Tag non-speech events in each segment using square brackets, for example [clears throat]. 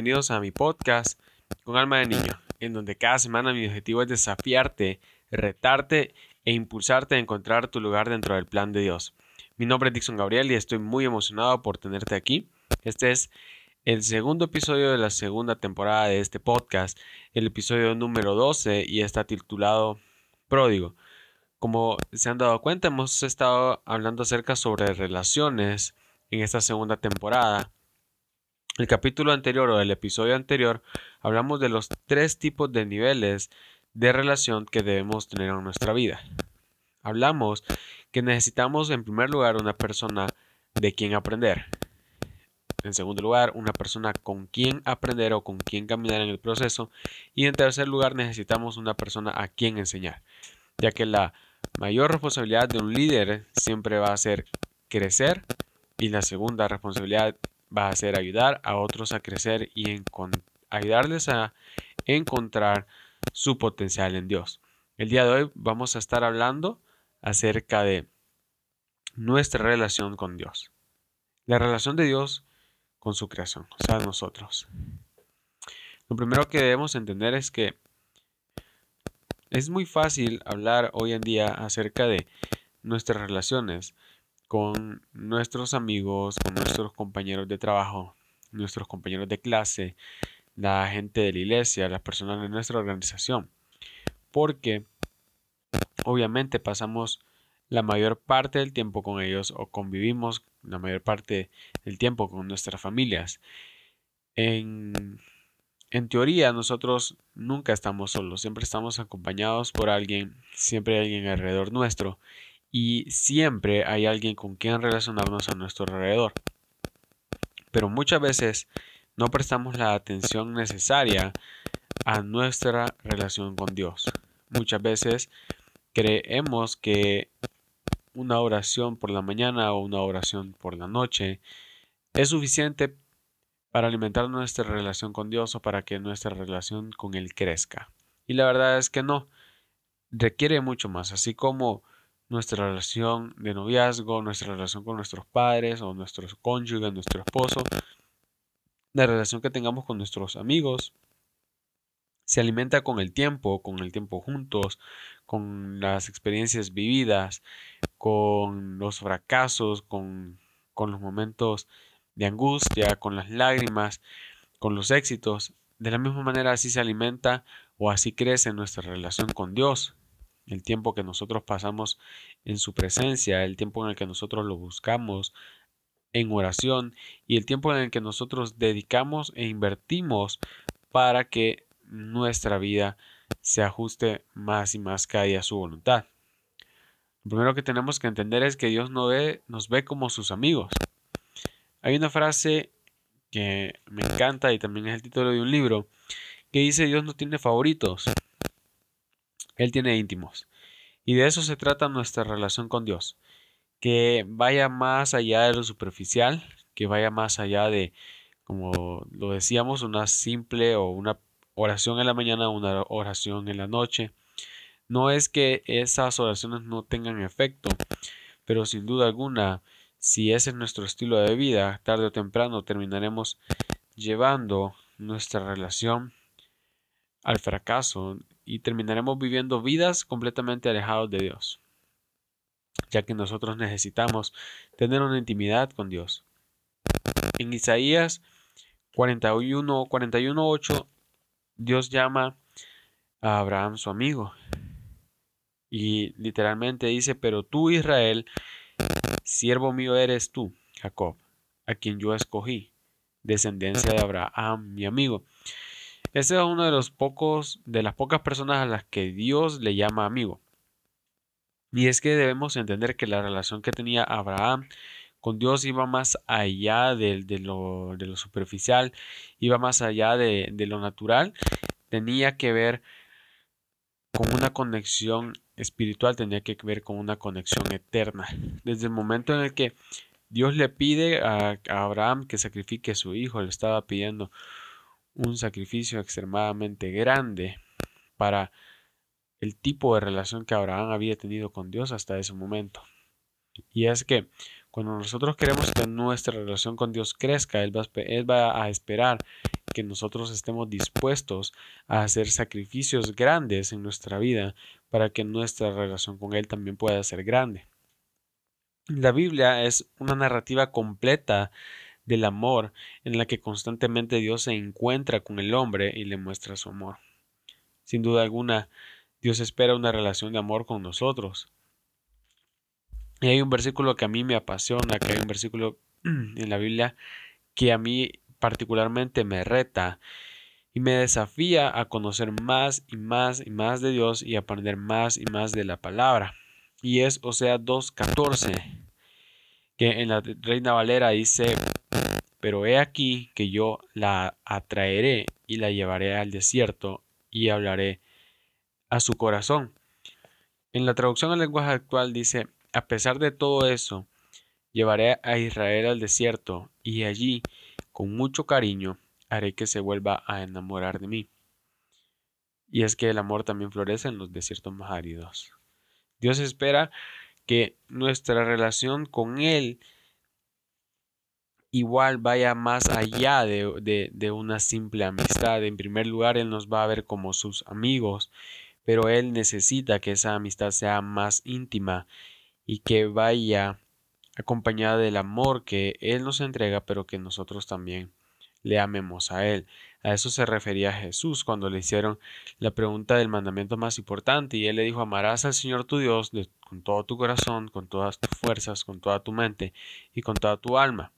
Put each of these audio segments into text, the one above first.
Bienvenidos a mi podcast con alma de niño, en donde cada semana mi objetivo es desafiarte, retarte e impulsarte a encontrar tu lugar dentro del plan de Dios. Mi nombre es Dixon Gabriel y estoy muy emocionado por tenerte aquí. Este es el segundo episodio de la segunda temporada de este podcast, el episodio número 12 y está titulado Pródigo. Como se han dado cuenta, hemos estado hablando acerca sobre relaciones en esta segunda temporada. El capítulo anterior o el episodio anterior hablamos de los tres tipos de niveles de relación que debemos tener en nuestra vida. Hablamos que necesitamos en primer lugar una persona de quien aprender. En segundo lugar, una persona con quien aprender o con quien caminar en el proceso. Y en tercer lugar, necesitamos una persona a quien enseñar, ya que la mayor responsabilidad de un líder siempre va a ser crecer y la segunda responsabilidad va a ser ayudar a otros a crecer y ayudarles a encontrar su potencial en Dios. El día de hoy vamos a estar hablando acerca de nuestra relación con Dios. La relación de Dios con su creación, o sea, nosotros. Lo primero que debemos entender es que es muy fácil hablar hoy en día acerca de nuestras relaciones con nuestros amigos, con nuestros compañeros de trabajo, nuestros compañeros de clase, la gente de la iglesia, las personas de nuestra organización. Porque obviamente pasamos la mayor parte del tiempo con ellos o convivimos la mayor parte del tiempo con nuestras familias. En en teoría nosotros nunca estamos solos, siempre estamos acompañados por alguien, siempre hay alguien alrededor nuestro y siempre hay alguien con quien relacionarnos a nuestro alrededor. Pero muchas veces no prestamos la atención necesaria a nuestra relación con Dios. Muchas veces creemos que una oración por la mañana o una oración por la noche es suficiente para alimentar nuestra relación con Dios o para que nuestra relación con Él crezca. Y la verdad es que no, requiere mucho más, así como nuestra relación de noviazgo, nuestra relación con nuestros padres o nuestros cónyuges, nuestro esposo, la relación que tengamos con nuestros amigos, se alimenta con el tiempo, con el tiempo juntos, con las experiencias vividas, con los fracasos, con, con los momentos de angustia, con las lágrimas, con los éxitos. De la misma manera así se alimenta o así crece nuestra relación con Dios. El tiempo que nosotros pasamos en su presencia, el tiempo en el que nosotros lo buscamos en oración y el tiempo en el que nosotros dedicamos e invertimos para que nuestra vida se ajuste más y más cada día a su voluntad. Lo primero que tenemos que entender es que Dios no ve, nos ve como sus amigos. Hay una frase que me encanta y también es el título de un libro que dice Dios no tiene favoritos, Él tiene íntimos. Y de eso se trata nuestra relación con Dios, que vaya más allá de lo superficial, que vaya más allá de, como lo decíamos, una simple o una oración en la mañana, una oración en la noche. No es que esas oraciones no tengan efecto, pero sin duda alguna si ese es nuestro estilo de vida, tarde o temprano terminaremos llevando nuestra relación al fracaso y terminaremos viviendo vidas completamente alejados de Dios, ya que nosotros necesitamos tener una intimidad con Dios. En Isaías 41, 41.8, Dios llama a Abraham su amigo. Y literalmente dice, pero tú Israel Siervo mío eres tú, Jacob, a quien yo escogí, descendencia de Abraham, mi amigo. Ese es uno de los pocos, de las pocas personas a las que Dios le llama amigo. Y es que debemos entender que la relación que tenía Abraham con Dios iba más allá de, lo, superficial, iba más allá de, lo natural, tenía que ver con una conexión espiritual tenía que ver con una conexión eterna. Desde el momento en el que Dios le pide a, Abraham que sacrifique a su hijo, le estaba pidiendo un sacrificio extremadamente grande para el tipo de relación que Abraham había tenido con Dios hasta ese momento. Y es que cuando nosotros queremos que nuestra relación con Dios crezca, Él va, a esperar que nosotros estemos dispuestos a hacer sacrificios grandes en nuestra vida para que nuestra relación con Él también pueda ser grande. La Biblia es una narrativa completa del amor en la que constantemente Dios se encuentra con el hombre y le muestra su amor. Sin duda alguna, Dios espera una relación de amor con nosotros. Y hay un versículo que a mí me apasiona, que hay un versículo [clears throat] en la Biblia que a mí particularmente me reta y me desafía a conocer más y más y más de Dios y aprender más y más de la palabra. Y es Osea 2.14, que en la Reina Valera dice, pero he aquí que yo la atraeré y la llevaré al desierto y hablaré a su corazón. En la traducción al lenguaje actual dice, a pesar de todo eso, llevaré a Israel al desierto y allí, con mucho cariño, haré que se vuelva a enamorar de mí. Y es que el amor también florece en los desiertos más áridos. Dios espera que nuestra relación con Él igual vaya más allá de, de, una simple amistad. En primer lugar, Él nos va a ver como sus amigos, pero Él necesita que esa amistad sea más íntima y que vaya acompañada del amor que Él nos entrega, pero que nosotros también le amemos a Él. A eso se refería Jesús cuando le hicieron la pregunta del mandamiento más importante y Él le dijo, amarás al Señor tu Dios con todo tu corazón, con todas tus fuerzas, con toda tu mente y con toda tu alma.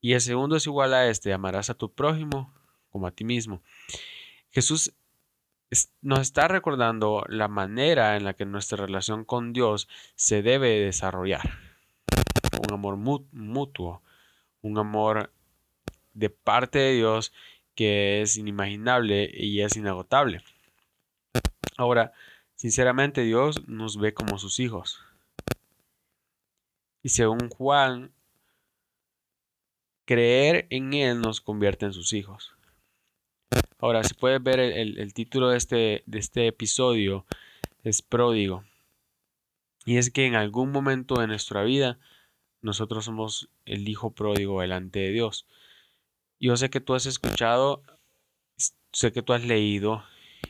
Y el segundo es igual a este, amarás a tu prójimo como a ti mismo. Jesús nos está recordando la manera en la que nuestra relación con Dios se debe desarrollar. Un amor mutuo, un amor de parte de Dios que es inimaginable y es inagotable. Ahora, sinceramente Dios nos ve como sus hijos. Y según Juan, creer en Él nos convierte en sus hijos. Ahora, si puedes ver el, título de este, de este episodio, es pródigo. Y es que en algún momento de nuestra vida nosotros somos el hijo pródigo delante de Dios. Yo sé que tú has escuchado, sé que tú has leído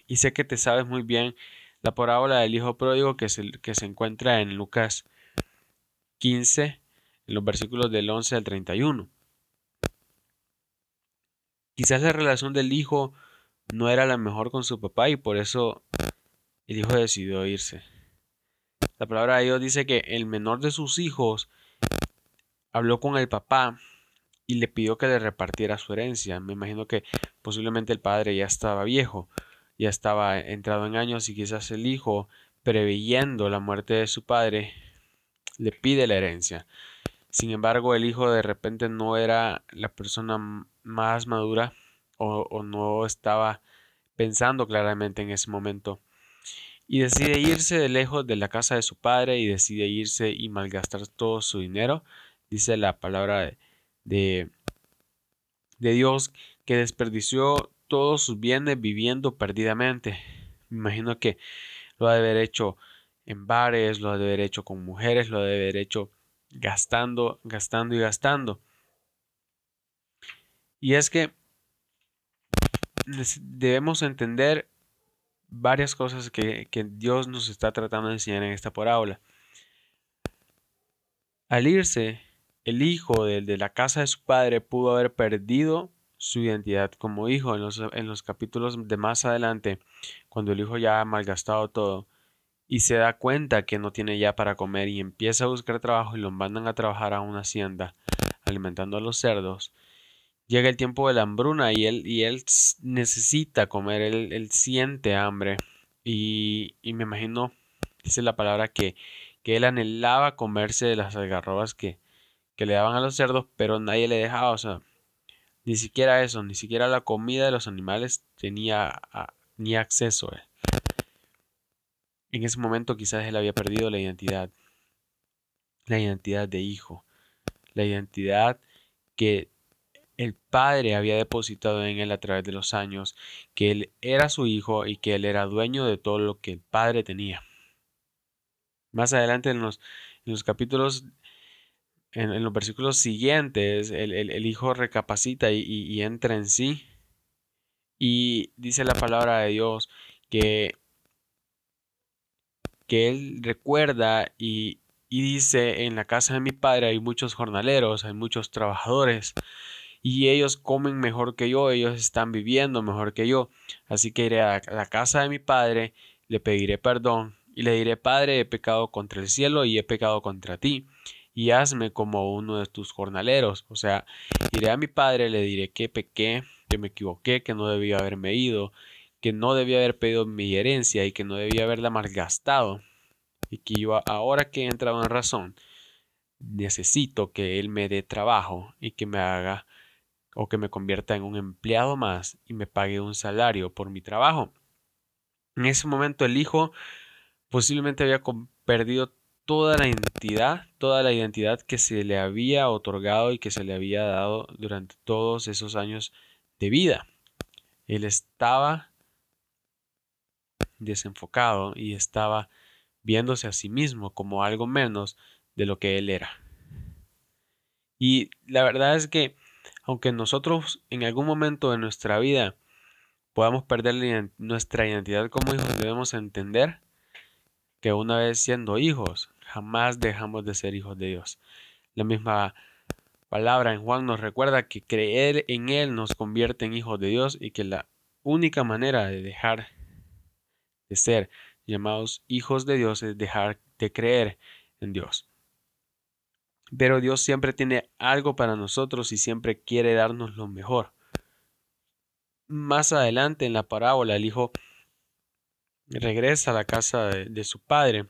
y sé que te sabes muy bien la parábola del hijo pródigo que que se encuentra en Lucas 15, en los versículos del 11 al 31. Quizás la relación del hijo no era la mejor con su papá y por eso el hijo decidió irse. La palabra de Dios dice que el menor de sus hijos habló con el papá y le pidió que le repartiera su herencia. Me imagino que posiblemente el padre ya estaba viejo, ya estaba entrado en años y quizás el hijo, preveyendo la muerte de su padre, le pide la herencia. Sin embargo, el hijo de repente no era la persona más madura o, no estaba pensando claramente en ese momento. Y decide irse de lejos de la casa de su padre y decide irse y malgastar todo su dinero. Dice la palabra de, de Dios que desperdició todos sus bienes viviendo perdidamente. Me imagino que lo ha de haber hecho en bares, lo ha de haber hecho con mujeres, lo ha de haber hecho gastando, gastando y gastando. Y es que debemos entender varias cosas que, Dios nos está tratando de enseñar en esta parábola. Al irse, el hijo de, de, la casa de su padre pudo haber perdido su identidad como hijo. En los, en los capítulos de más adelante, cuando el hijo ya ha malgastado todo, y se da cuenta que no tiene ya para comer y empieza a buscar trabajo y lo mandan a trabajar a una hacienda alimentando a los cerdos, llega el tiempo de la hambruna y él, y él necesita comer, él, siente hambre y, y, me imagino, dice la palabra, que, que él anhelaba comerse de las algarrobas que, que le daban a los cerdos, pero nadie le dejaba, o sea, ni siquiera eso, ni siquiera la comida de los animales tenía ni acceso. En ese momento quizás él había perdido la identidad, la identidad de hijo, la identidad que el padre había depositado en él a través de los años, que él era su hijo y que él era dueño de todo lo que el padre tenía. Más adelante en los, en los capítulos, en, los versículos siguientes, el, hijo recapacita y entra en sí Y dice la palabra de Dios que, que Él recuerda y, y dice, en la casa de mi padre hay muchos jornaleros, hay muchos trabajadores y ellos comen mejor que yo, ellos están viviendo mejor que yo. Así que iré a la casa de mi padre, le pediré perdón y le diré, Padre, he pecado contra el cielo y he pecado contra ti, y hazme como uno de tus jornaleros. O sea, iré a mi padre, le diré que pequé, que me equivoqué, que no debía haberme ido, que no debía haber pedido mi herencia y que no debía haberla malgastado. Y que yo ahora que he entrado en razón, necesito que él me dé trabajo y que me haga o que me convierta en un empleado más y me pague un salario por mi trabajo. En ese momento el hijo posiblemente había perdido toda la identidad, toda la identidad que se le había otorgado y que se le había dado durante todos esos años de vida. Él estaba desenfocado y estaba viéndose a sí mismo como algo menos de lo que él era. Y la verdad es que aunque nosotros en algún momento de nuestra vida podamos perder nuestra identidad como hijos, debemos entender que una vez siendo hijos, jamás dejamos de ser hijos de Dios. La misma palabra en Juan nos recuerda que creer en Él nos convierte en hijos de Dios y que la única manera de dejar de ser llamados hijos de Dios es dejar de creer en Dios. Pero Dios siempre tiene algo para nosotros y siempre quiere darnos lo mejor. Más adelante en la parábola el hijo regresa a la casa de, su padre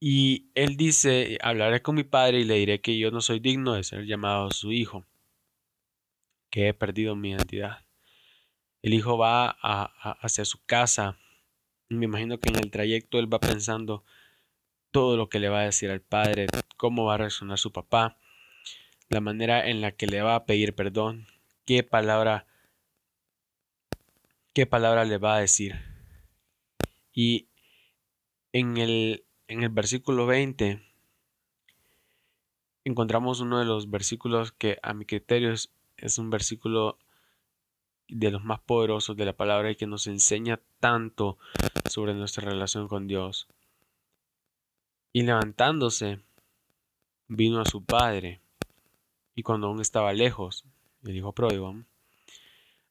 y él dice, hablaré con mi padre y le diré que yo no soy digno de ser llamado su hijo, que he perdido mi identidad. El hijo va hacia su casa. Me imagino que en el trayecto él va pensando todo lo que le va a decir al padre, cómo va a reaccionar su papá, la manera en la que le va a pedir perdón, qué palabra qué palabra le va a decir. Y en el, en el versículo 20 encontramos uno de los versículos que a mi criterio es, es un versículo de los más poderosos de la palabra y que nos enseña tanto sobre nuestra relación con Dios. Y levantándose, vino a su padre, y cuando aún estaba lejos, el hijo pródigo,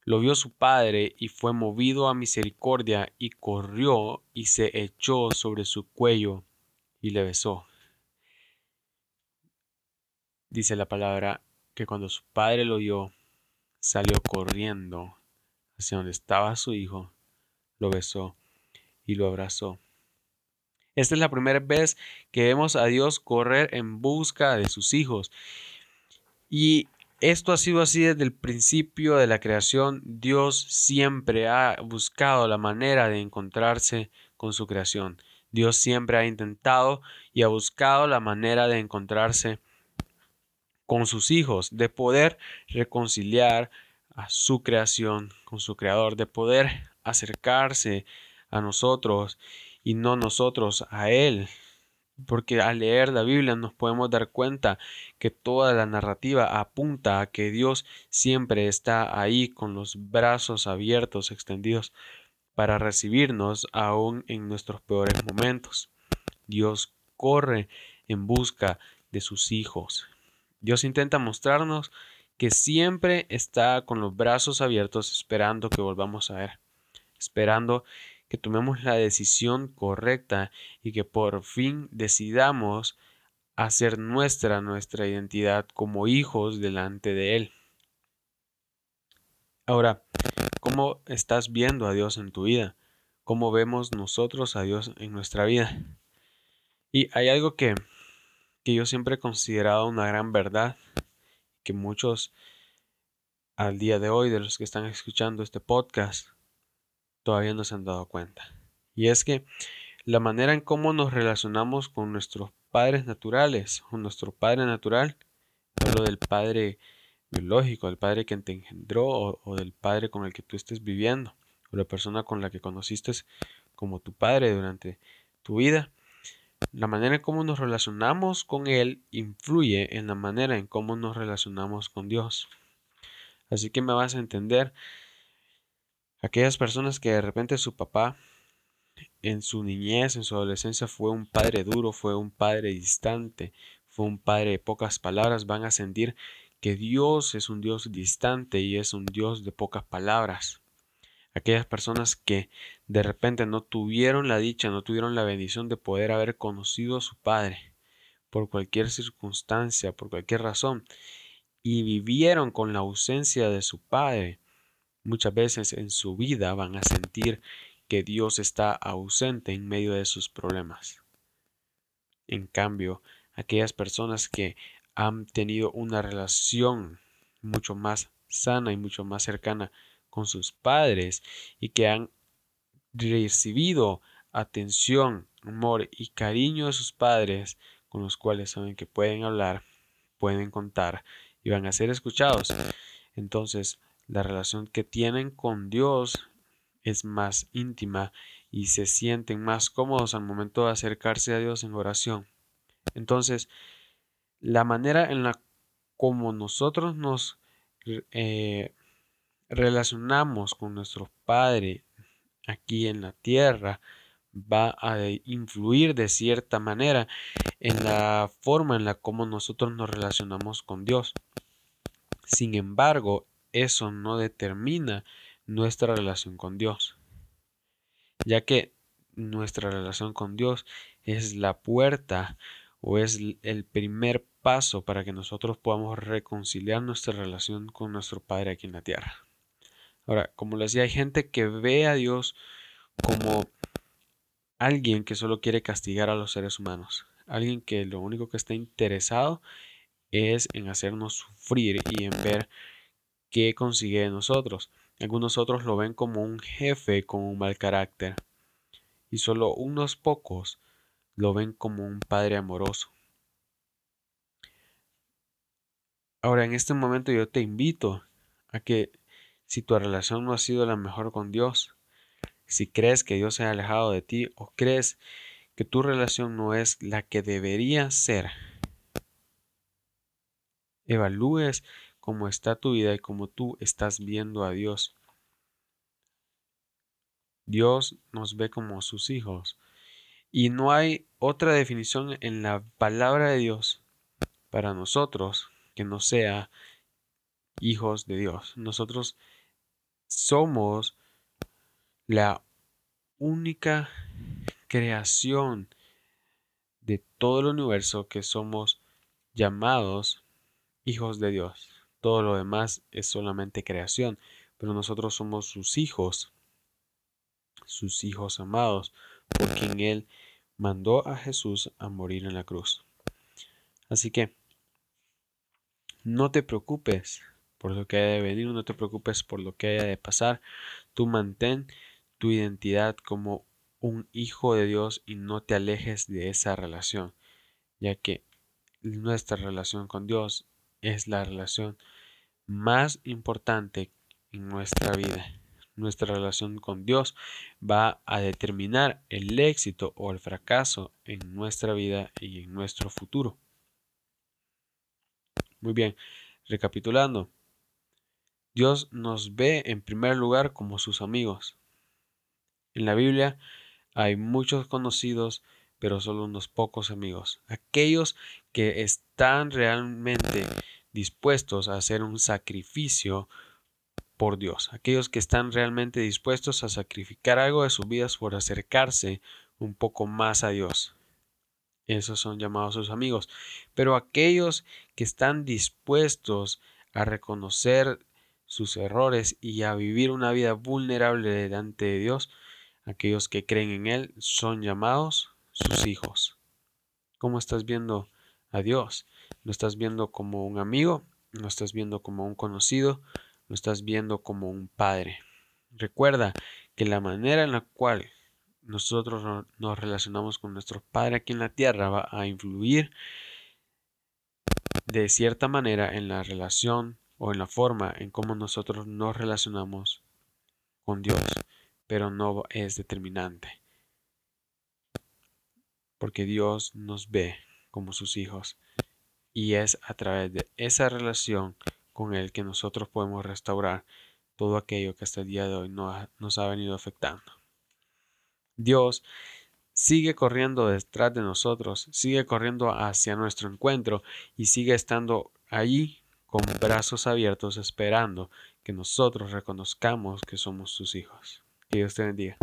lo vio su padre y fue movido a misericordia y corrió y se echó sobre su cuello y le besó. Dice la palabra que cuando su padre lo vio, salió corriendo hacia donde estaba su hijo, lo besó y lo abrazó. Esta es la primera vez que vemos a Dios correr en busca de sus hijos. Y esto ha sido así desde el principio de la creación. Dios siempre ha buscado la manera de encontrarse con su creación. Dios siempre ha intentado y ha buscado la manera de encontrarse con sus hijos, de poder reconciliar a su creación con su creador, de poder acercarse a nosotros y no nosotros a Él porque al leer la Biblia nos podemos dar cuenta que toda la narrativa apunta a que Dios siempre está ahí con los brazos abiertos, extendidos, para recibirnos aún en nuestros peores momentos. Dios corre en busca de sus hijos. Dios intenta mostrarnos que siempre está con los brazos abiertos esperando que volvamos a ver, esperando que tomemos la decisión correcta y que por fin decidamos hacer nuestra nuestra identidad como hijos delante de Él. Ahora, ¿cómo estás viendo a Dios en tu vida? ¿Cómo vemos nosotros a Dios en nuestra vida? Y hay algo que, que yo siempre he considerado una gran verdad, que muchos al día de hoy, de los que están escuchando este podcast, todavía no se han dado cuenta. Y es que la manera en cómo nos relacionamos con nuestros padres naturales, con nuestro padre natural, hablo del padre biológico, del padre que te engendró o, del padre con el que tú estés viviendo, o la persona con la que conociste como tu padre durante tu vida. La manera en cómo nos relacionamos con Él influye en la manera en cómo nos relacionamos con Dios. Así que me vas a entender aquellas personas que de repente su papá en su niñez, en su adolescencia fue un padre duro, fue un padre distante, fue un padre de pocas palabras, van a sentir que Dios es un Dios distante y es un Dios de pocas palabras. Aquellas personas que de repente no tuvieron la dicha, no tuvieron la bendición de poder haber conocido a su Padre por cualquier circunstancia, por cualquier razón, y vivieron con la ausencia de su Padre, muchas veces en su vida van a sentir que Dios está ausente en medio de sus problemas. En cambio, aquellas personas que han tenido una relación mucho más sana y mucho más cercana con sus padres y que han recibido atención, amor y cariño de sus padres con los cuales saben que pueden hablar, pueden contar y van a ser escuchados. Entonces, la relación que tienen con Dios es más íntima y se sienten más cómodos al momento de acercarse a Dios en oración. Entonces, la manera en la como nosotros nos eh, relacionamos con nuestro Padre aquí en la tierra va a influir de cierta manera en la forma en la como nosotros nos relacionamos con Dios. Sin embargo, eso no determina nuestra relación con Dios, ya que nuestra relación con Dios es la puerta o es el primer paso para que nosotros podamos reconciliar nuestra relación con nuestro Padre aquí en la tierra. Ahora, como les decía, hay gente que ve a Dios como alguien que solo quiere castigar a los seres humanos, alguien que lo único que está interesado es en hacernos sufrir y en ver qué consigue de nosotros. Algunos otros lo ven como un jefe con un mal carácter y solo unos pocos lo ven como un padre amoroso. Ahora, en este momento yo te invito a que si tu relación no ha sido la mejor con Dios, si crees que Dios se ha alejado de ti o crees que tu relación no es la que debería ser, evalúes cómo está tu vida y cómo tú estás viendo a Dios. Dios nos ve como sus hijos. Y no hay otra definición en la palabra de Dios para nosotros que no sea hijos de Dios. Nosotros somos la única creación de todo el universo que somos llamados hijos de Dios. Todo lo demás es solamente creación, pero nosotros somos sus hijos, sus hijos amados, por quien Él mandó a Jesús a morir en la cruz. Así que no te preocupes por lo que haya de venir, no te preocupes por lo que haya de pasar. Tú mantén tu identidad como un hijo de Dios y no te alejes de esa relación, ya que nuestra relación con Dios es la relación más importante en nuestra vida. Nuestra relación con Dios va a determinar el éxito o el fracaso en nuestra vida y en nuestro futuro. Muy bien, recapitulando. Dios nos ve en primer lugar como sus amigos. En la Biblia hay muchos conocidos, pero solo unos pocos amigos. Aquellos que están realmente dispuestos a hacer un sacrificio por Dios. Aquellos que están realmente dispuestos a sacrificar algo de sus vidas por acercarse un poco más a Dios. Esos son llamados sus amigos. Pero aquellos que están dispuestos a reconocer sus errores y a vivir una vida vulnerable delante de Dios, aquellos que creen en Él son llamados sus hijos. ¿Cómo estás viendo a Dios? ¿Lo estás viendo como un amigo? ¿Lo estás viendo como un conocido? ¿Lo estás viendo como un padre? Recuerda que la manera en la cual nosotros nos relacionamos con nuestro Padre aquí en la tierra va a influir de cierta manera en la relación o en la forma en cómo nosotros nos relacionamos con Dios, pero no es determinante. Porque Dios nos ve como sus hijos y es a través de esa relación con Él que nosotros podemos restaurar todo aquello que hasta el día de hoy nos ha venido afectando. Dios sigue corriendo detrás de nosotros, sigue corriendo hacia nuestro encuentro y sigue estando allí con brazos abiertos esperando que nosotros reconozcamos que somos sus hijos. Que Dios te bendiga.